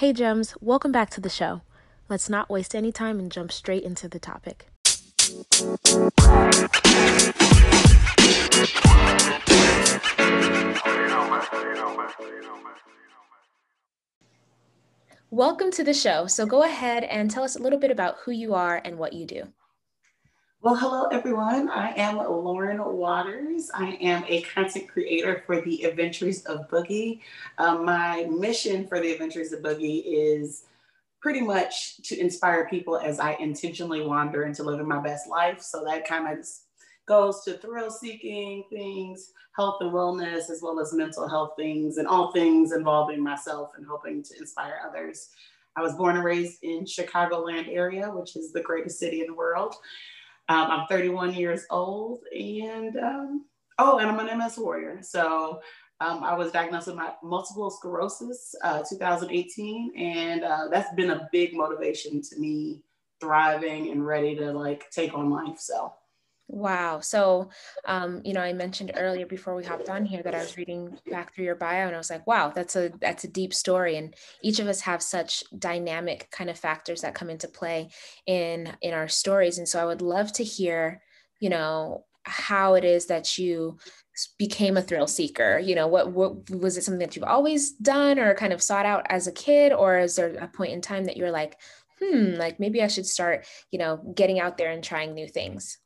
Hey, Gems, welcome back to the show. Let's not waste any time and jump straight into the topic. Welcome to the show. So go ahead and tell us a little bit about who you are and what you do. Well, hello everyone. I am Lauren Waters. I am a content creator for the Adventures of Boogie. Um, my mission for the Adventures of Boogie is pretty much to inspire people as I intentionally wander into living my best life. So that kind of goes to thrill seeking things, health and wellness, as well as mental health things, and all things involving myself and hoping to inspire others. I was born and raised in Chicagoland area, which is the greatest city in the world. Um, I'm 31 years old, and um, oh, and I'm an MS warrior. So um, I was diagnosed with my multiple sclerosis uh, 2018, and uh, that's been a big motivation to me thriving and ready to like take on life. So Wow. So, um, you know, I mentioned earlier before we hopped on here that I was reading back through your bio and I was like, wow, that's a that's a deep story. And each of us have such dynamic kind of factors that come into play in in our stories. And so I would love to hear, you know, how it is that you became a thrill seeker you know what what was it something that you've always done or kind of sought out as a kid or is there a point in time that you're like hmm like maybe i should start you know getting out there and trying new things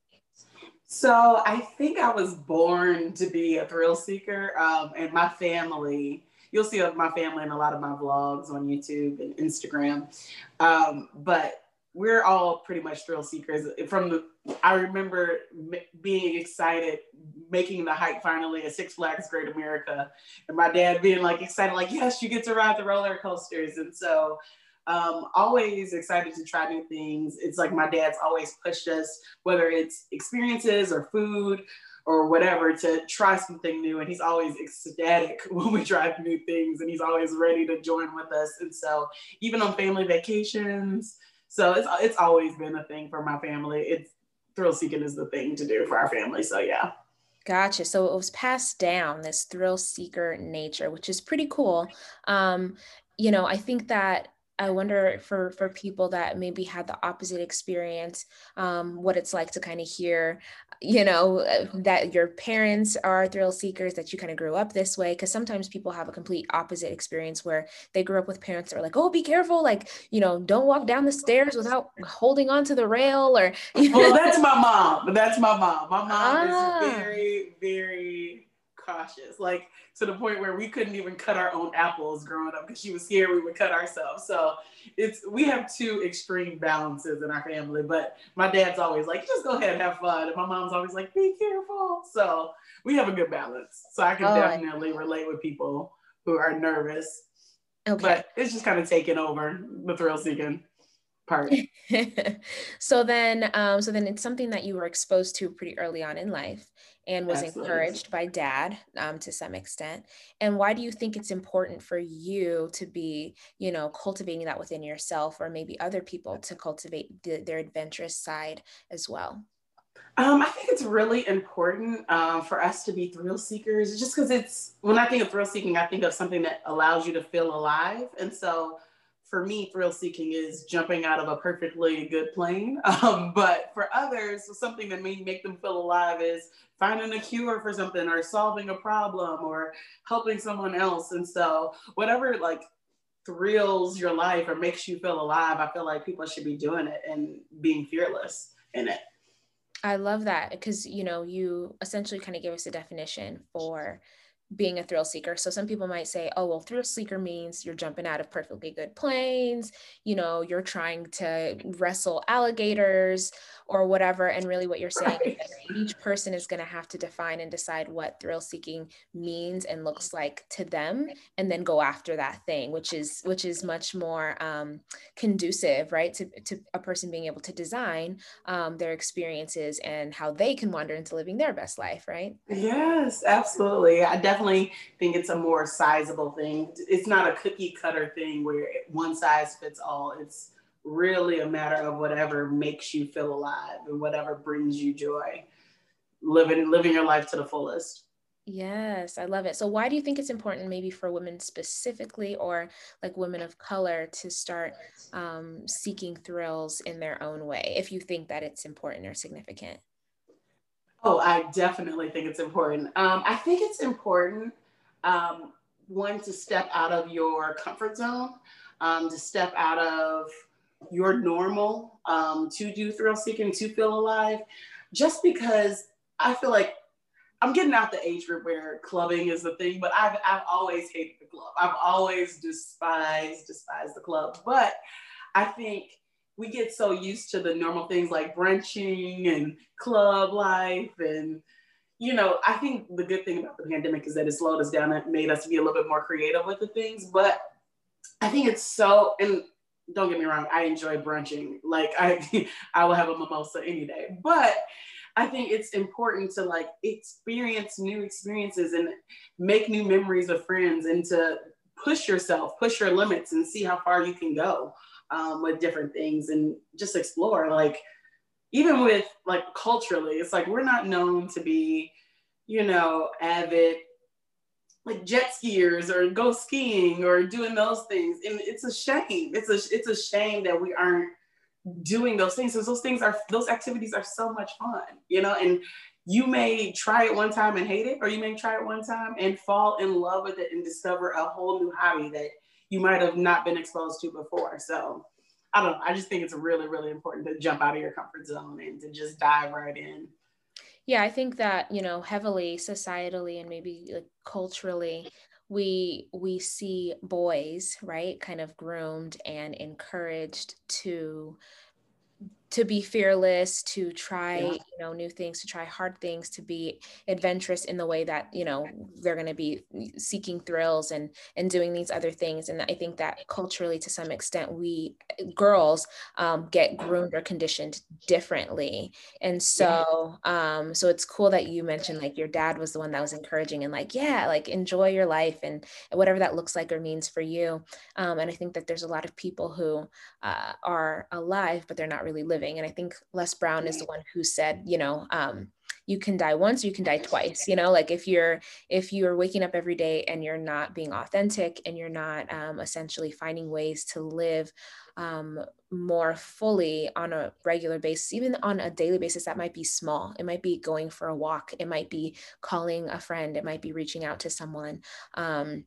so I think I was born to be a thrill seeker, um, and my family. You'll see my family in a lot of my vlogs on YouTube and Instagram, um, but we're all pretty much thrill seekers. From the, I remember m- being excited, making the hike finally at Six Flags Great America, and my dad being like excited, like yes, you get to ride the roller coasters, and so um, always excited to try new things. It's like my dad's always pushed us, whether it's experiences or food or whatever, to try something new. And he's always ecstatic when we try new things and he's always ready to join with us. And so even on family vacations, so it's, it's always been a thing for my family. It's thrill seeking is the thing to do for our family. So yeah. Gotcha. So it was passed down this thrill seeker nature, which is pretty cool. Um, you know, I think that I wonder for for people that maybe had the opposite experience, um, what it's like to kind of hear, you know, uh, that your parents are thrill seekers, that you kind of grew up this way. Because sometimes people have a complete opposite experience where they grew up with parents that are like, "Oh, be careful! Like, you know, don't walk down the stairs without holding onto the rail." Or, you know. well, that's my mom. That's my mom. My mom ah. is very, very cautious. Like to the point where we couldn't even cut our own apples growing up because she was scared we would cut ourselves. So it's we have two extreme balances in our family. But my dad's always like, just go ahead and have fun. And my mom's always like, be careful. So we have a good balance. So I can oh, definitely relate with people who are nervous. Okay. But it's just kind of taking over the thrill seeking part. so then um so then it's something that you were exposed to pretty early on in life and was Absolutely. encouraged by dad um, to some extent and why do you think it's important for you to be you know cultivating that within yourself or maybe other people to cultivate the, their adventurous side as well um, I think it's really important um, for us to be thrill seekers, just because it's when I think of thrill seeking, I think of something that allows you to feel alive. And so for me, thrill seeking is jumping out of a perfectly good plane. Um, but for others, something that may make them feel alive is finding a cure for something or solving a problem or helping someone else. And so, whatever like thrills your life or makes you feel alive, I feel like people should be doing it and being fearless in it. I love that because you know you essentially kind of gave us a definition for being a thrill seeker. So some people might say, oh, well, thrill seeker means you're jumping out of perfectly good planes, you know, you're trying to wrestle alligators or whatever. And really what you're saying right. is that each person is going to have to define and decide what thrill seeking means and looks like to them and then go after that thing, which is which is much more um, conducive, right? To, to a person being able to design um, their experiences and how they can wander into living their best life, right? Yes, absolutely. I definitely think it's a more sizable thing. It's not a cookie cutter thing where one size fits all. It's really a matter of whatever makes you feel alive and whatever brings you joy living living your life to the fullest Yes, I love it. So, why do you think it's important, maybe for women specifically, or like women of color, to start um, seeking thrills in their own way, if you think that it's important or significant? Oh, I definitely think it's important. Um, I think it's important, um, one, to step out of your comfort zone, um, to step out of your normal, um, to do thrill seeking, to feel alive, just because I feel like I'm getting out the age group where clubbing is the thing, but I've, I've always hated the club. I've always despised, despised the club. But I think we get so used to the normal things like brunching and club life. And, you know, I think the good thing about the pandemic is that it slowed us down and made us be a little bit more creative with the things. But I think it's so, and don't get me wrong, I enjoy brunching. Like I, I will have a mimosa any day. But I think it's important to like experience new experiences and make new memories with friends and to push yourself, push your limits and see how far you can go um, with different things and just explore. Like, even with like culturally, it's like we're not known to be, you know, avid like jet skiers or go skiing or doing those things. And it's a shame. It's a it's a shame that we aren't doing those things because those things are those activities are so much fun you know and you may try it one time and hate it or you may try it one time and fall in love with it and discover a whole new hobby that you might have not been exposed to before. So i don't know. I just think it's really really important to jump out of your comfort zone and to just dive right in. Yeah i think that you know heavily societally and maybe like culturally we we see boys right kind of groomed and encouraged to to be fearless to try yeah. you know new things to try hard things to be adventurous in the way that you know they're going to be seeking thrills and and doing these other things. And i think that culturally to some extent we girls um, get groomed or conditioned differently. And so um so it's cool that you mentioned like your dad was the one that was encouraging and like yeah like enjoy your life and whatever that looks like or means for you. Um and i think that there's a lot of people who uh, are alive but they're not really living living. And I think Les Brown is the one who said, you know, um, you can die once, you can die twice. You know, like if you're if you're waking up every day and you're not being authentic and you're not um, essentially finding ways to live um, more fully on a regular basis, even on a daily basis, that might be small. It might be going for a walk. It might be calling a friend. It might be reaching out to someone. Um,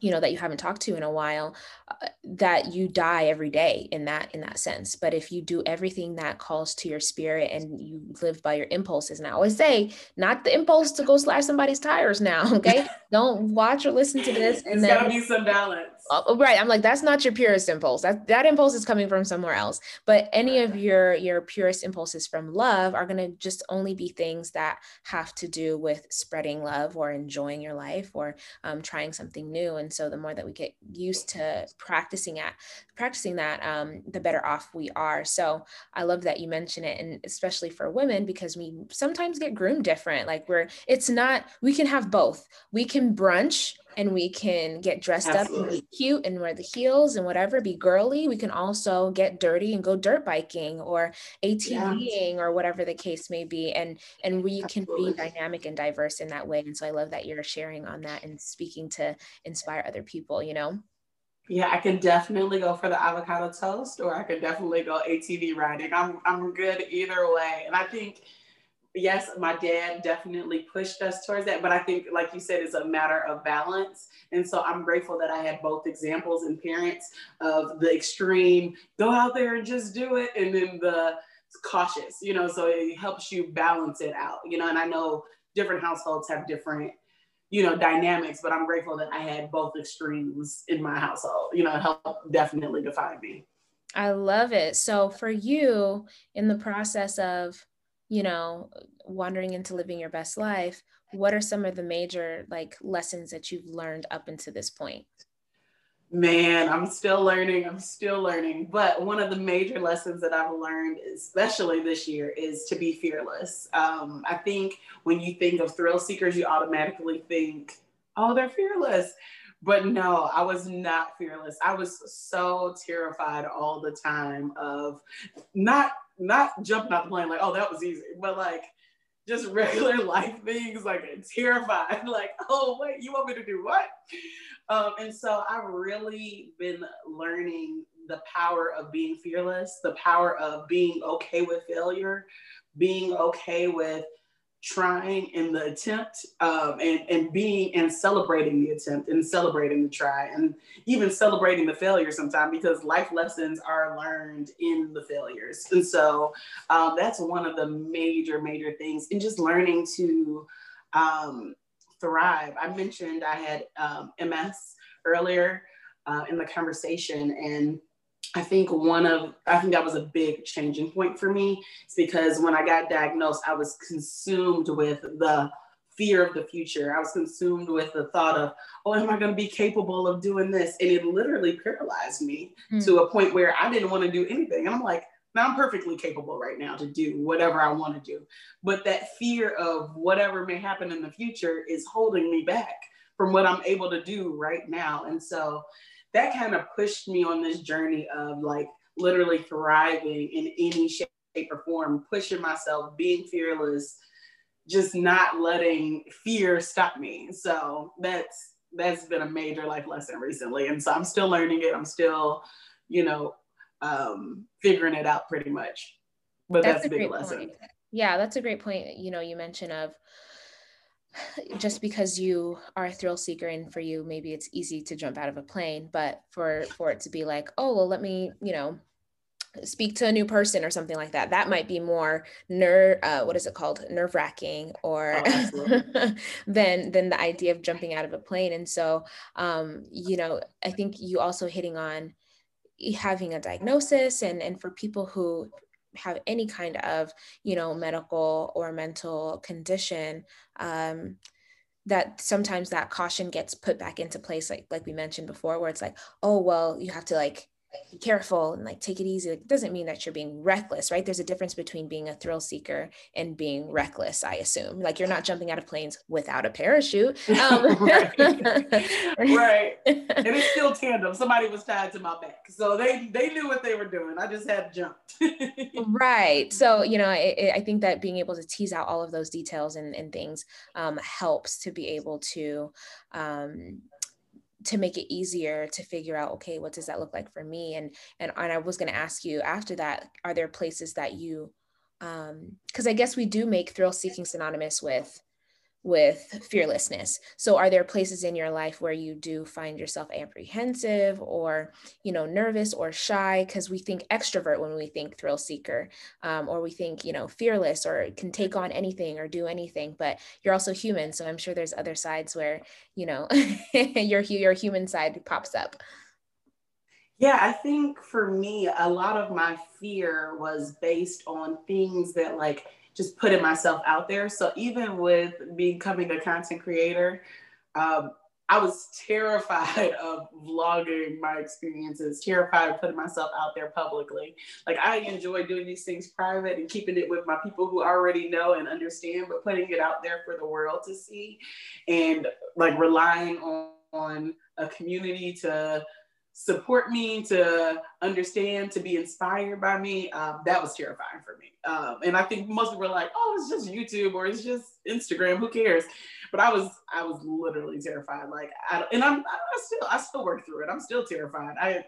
you know that you haven't talked to in a while uh, that you die every day in that in that sense. But if you do everything that calls to your spirit and you live by your impulses and i always say not the impulse to go slash somebody's tires now okay? Don't watch or listen to this and it's then, gotta be some balance. Uh, right i'm like that's not your purest impulse. That that impulse is coming from somewhere else. But any of your your purest impulses from love are going to just only be things that have to do with spreading love or enjoying your life or um, trying something new and so the more that we get used to practicing at practicing that um, the better off we are. So i love that you mention it and especially for women because we sometimes get groomed different. Like we're it's not we can have both. We can brunch and we can get dressed Absolutely. up and be cute and wear the heels and whatever, be girly. We can also get dirty and go dirt biking or ATVing yeah. or whatever the case may be. And and we Absolutely. can be dynamic and diverse in that way. And so I love that you're sharing on that and speaking to inspire other people, you know? Yeah, I can definitely go for the avocado toast or I could definitely go ATV riding. I'm I'm good either way. And I think yes, my dad definitely pushed us towards that. But I think, like you said, it's a matter of balance. And so I'm grateful that I had both examples and parents of the extreme, go out there and just do it, and then the cautious, you know, so it helps you balance it out, you know. And I know different households have different you know dynamics but i'm grateful that i had both extremes in my household you know it helped definitely define me i love it so for you in the process of you know, wandering into living your best life, what are some of the major like lessons that you've learned up until this point? Man, I'm still learning. I'm still learning. But one of the major lessons that I've learned, especially this year, is to be fearless. Um, I think when you think of thrill seekers, you automatically think, oh, they're fearless. But no, I was not fearless. I was so terrified all the time of not not jumping out the plane like, oh, that was easy, but like just regular life things, like terrified, like, oh, wait, you want me to do what? Um, and so I've really been learning the power of being fearless, the power of being okay with failure, being okay with trying in the attempt um, and, and being and celebrating the attempt and celebrating the try and even celebrating the failure sometimes because life lessons are learned in the failures. And so um, that's one of the major major things and just learning to um, thrive. I mentioned i had um, ms earlier uh, in the conversation and I think one of, I think that was a big changing point for me. It's because when I got diagnosed, I was consumed with the fear of the future. I was consumed with the thought of, oh, am I going to be capable of doing this? And it literally paralyzed me mm. to a point where I didn't want to do anything. And I'm like, now I'm perfectly capable right now to do whatever I want to do. But that fear of whatever may happen in the future is holding me back from what I'm able to do right now. And so that kind of pushed me on this journey of like literally thriving in any shape or form, pushing myself, being fearless, just not letting fear stop me. So that's that's been a major life lesson recently. And so I'm still learning it. I'm still, you know, um, figuring it out pretty much. But that's, that's a big lesson. Point. Yeah, that's a great point. You know, you mentioned of just because you are a thrill seeker and for you maybe it's easy to jump out of a plane but for for it to be like oh well let me you know speak to a new person or something like that that might be more nerve uh, what is it called? Nerve wracking or oh, than than the idea of jumping out of a plane. And so um you know i think you also hitting on having a diagnosis and and for people who have any kind of you know medical or mental condition um, that sometimes that caution gets put back into place like like we mentioned before where it's like oh well you have to like be careful and like take it easy. It doesn't mean that you're being reckless, right? There's a difference between being a thrill seeker and being reckless, I assume. Like you're not jumping out of planes without a parachute. Um, right. right. And it's still tandem. Somebody was tied to my back. So they they knew what they were doing. I just had jumped right. So, you know, I, I, think that being able to tease out all of those details and, and things um, helps to be able to um, to make it easier to figure out okay what does that look like for me? And and, and i was going to ask you after that are there places that you um because i guess we do make thrill seeking synonymous with with fearlessness. So are there places in your life where you do find yourself apprehensive or you know nervous or shy? Because we think extrovert when we think thrill seeker um, or we think you know fearless or can take on anything or do anything but you're also human. So i'm sure there's other sides where you know your your human side pops up. Yeah, I think for me, a lot of my fear was based on things that like just putting myself out there. So even with becoming a content creator, um, I was terrified of vlogging my experiences, terrified of putting myself out there publicly. Like I enjoy doing these things private and keeping it with my people who already know and understand, but putting it out there for the world to see and like relying on, on a community to support me, to understand, to be inspired by me, um, that was terrifying for me. Um, and I think most people were like, "Oh, it's just YouTube or it's just Instagram. Who cares?" But I was, I was literally terrified. Like, I, and I'm, I still, I still work through it. I'm still terrified. I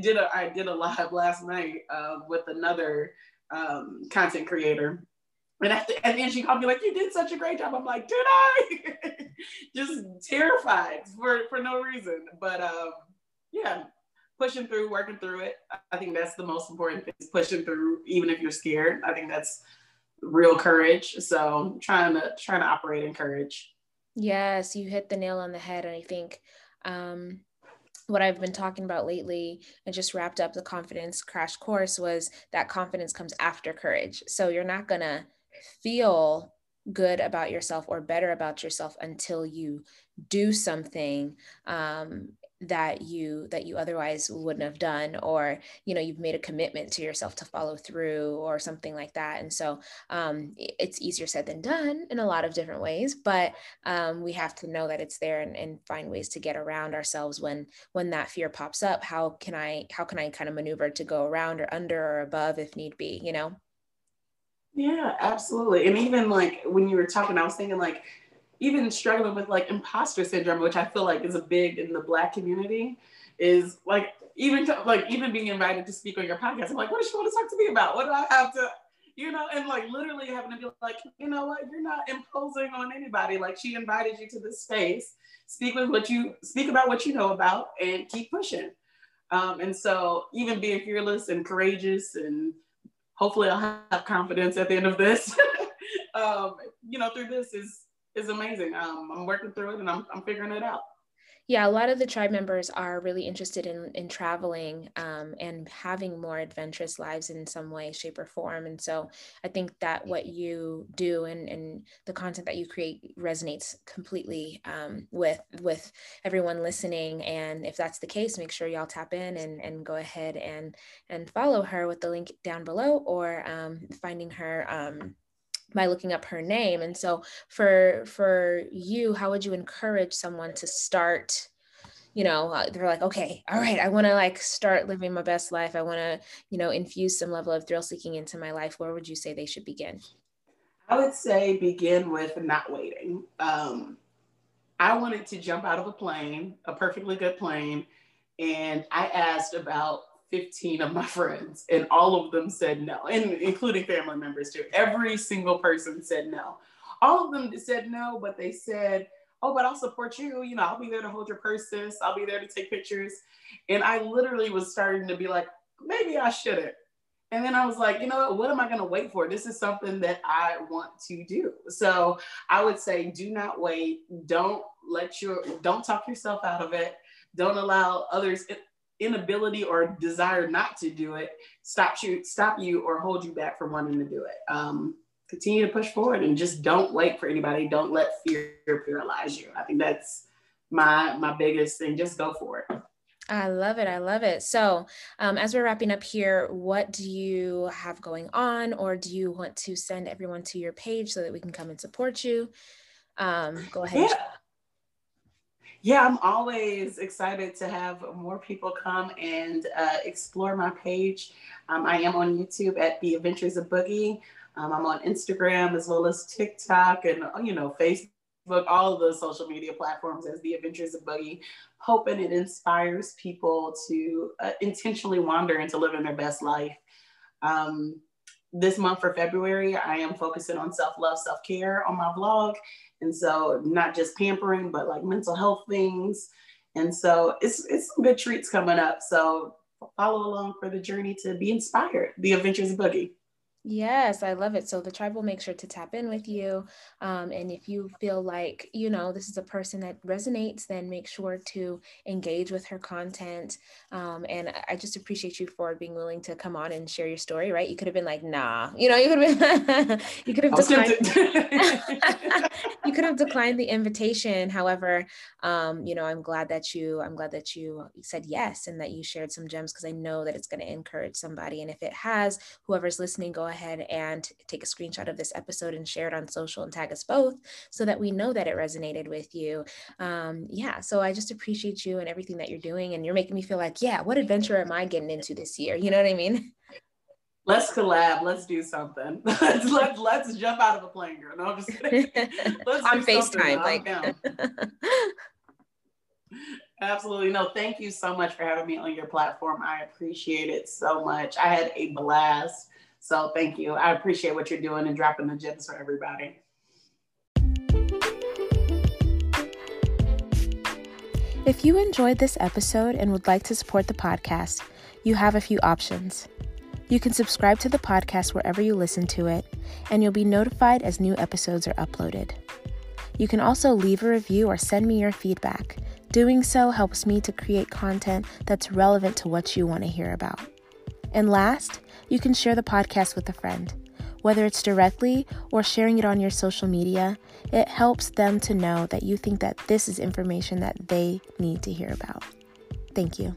did a, I did a live last night uh, with another um, content creator. And at the, and then she called me like, "You did such a great job." I'm like, "Did I?" Just terrified for for no reason. But um, yeah, pushing through, working through it. I think that's the most important thing is pushing through, even if you're scared. I think that's real courage. So trying to trying to operate in courage. Yes, you hit the nail on the head. And I think um, what I've been talking about lately and just wrapped up the confidence crash course was that confidence comes after courage. So you're not gonna feel good about yourself or better about yourself until you do something um, that you that you otherwise wouldn't have done or you know you've made a commitment to yourself to follow through or something like that. And so um, it's easier said than done in a lot of different ways but um, we have to know that it's there and, and find ways to get around ourselves when when that fear pops up. How can i how can i kind of maneuver to go around or under or above if need be you know? Yeah, absolutely. And even like when you were talking, I was thinking like even struggling with like imposter syndrome, which I feel like is a big in the black community, is like even to, like even being invited to speak on your podcast. I'm like, what does she want to talk to me about? What do I have to, you know? And like literally having to be like, you know what? You're not imposing on anybody. Like she invited you to this space. Speak with what you speak about what you know about, and keep pushing. Um, and so even being fearless and courageous and hopefully I'll have confidence at the end of this. um, you know, through this is is amazing. Um, I'm working through it and I'm I'm figuring it out. Yeah, a lot of the tribe members are really interested in in traveling um, and having more adventurous lives in some way, shape, or form. And so I think that what you do and, and the content that you create resonates completely um, with with everyone listening. And if that's the case, make sure y'all tap in and, and go ahead and and follow her with the link down below or um, finding her um, by looking up her name and so for for you how would you encourage someone to start you know uh, they're like okay all right i want to like start living my best life. I want to you know infuse some level of thrill seeking into my life where would you say they should begin? I would say begin with not waiting. Um, i wanted to jump out of a plane a perfectly good plane and i asked about 15 of my friends, and all of them said no, and including family members too. Every single person said no. All of them said no, but they said, Oh, but I'll support you. You know, I'll be there to hold your purse purses, I'll be there to take pictures. And I literally was starting to be like, maybe I shouldn't. And then I was like, you know what? What am I going to wait for? This is something that I want to do. So I would say, do not wait. Don't let your, don't talk yourself out of it. Don't allow others inability or desire not to do it stops you stop you or hold you back from wanting to do it um, continue to push forward and just don't wait for anybody don't let fear paralyze you i think that's my my biggest thing just go for it I love it. I love it. So, um, as we're wrapping up here, what do you have going on, or do you want to send everyone to your page so that we can come and support you? Um, go ahead. Yeah yeah, I'm always excited to have more people come and uh, explore my page. Um, I am on YouTube at The Adventures of Boogie. Um, I'm on Instagram as well as TikTok and you know Facebook, all of the social media platforms as The Adventures of Boogie. Hoping it inspires people to uh, intentionally wander into living their best life. Um, this month for February, I am focusing on self love, self care on my vlog. And so not just pampering, but like mental health things. And so it's it's some good treats coming up. So follow along for the journey to be inspired. The Adventures of Boogie. Yes, I love it. So the tribe will make sure to tap in with you. Um, and if you feel like, you know, this is a person that resonates, then make sure to engage with her content. Um, and I just appreciate you for being willing to come on and share your story, right? You could have been like, nah, you know, you could have been, you could have declined, you could have declined the invitation. However, um, you know, I'm glad that you, I'm glad that you said yes and that you shared some gems because I know that it's going to encourage somebody. And if it has, whoever's listening, go ahead and take a screenshot of this episode and share it on social and tag us both so that we know that it resonated with you. Um, yeah, so I just appreciate you and everything that you're doing. And you're making me feel like, yeah, what adventure am I getting into this year? You know what I mean? Let's collab. Let's do something. let's, let's let's jump out of a plane, girl. No, I'm just kidding. Let's on FaceTime. Like Absolutely. No, thank you so much for having me on your platform. I appreciate it so much. I had a blast. So thank you. I appreciate what you're doing and dropping the gems for everybody. If you enjoyed this episode and would like to support the podcast, you have a few options. You can subscribe to the podcast wherever you listen to it, and you'll be notified as new episodes are uploaded. You can also leave a review or send me your feedback. Doing so helps me to create content that's relevant to what you want to hear about. And last, you can share the podcast with a friend. Whether it's directly or sharing it on your social media, it helps them to know that you think that this is information that they need to hear about. Thank you.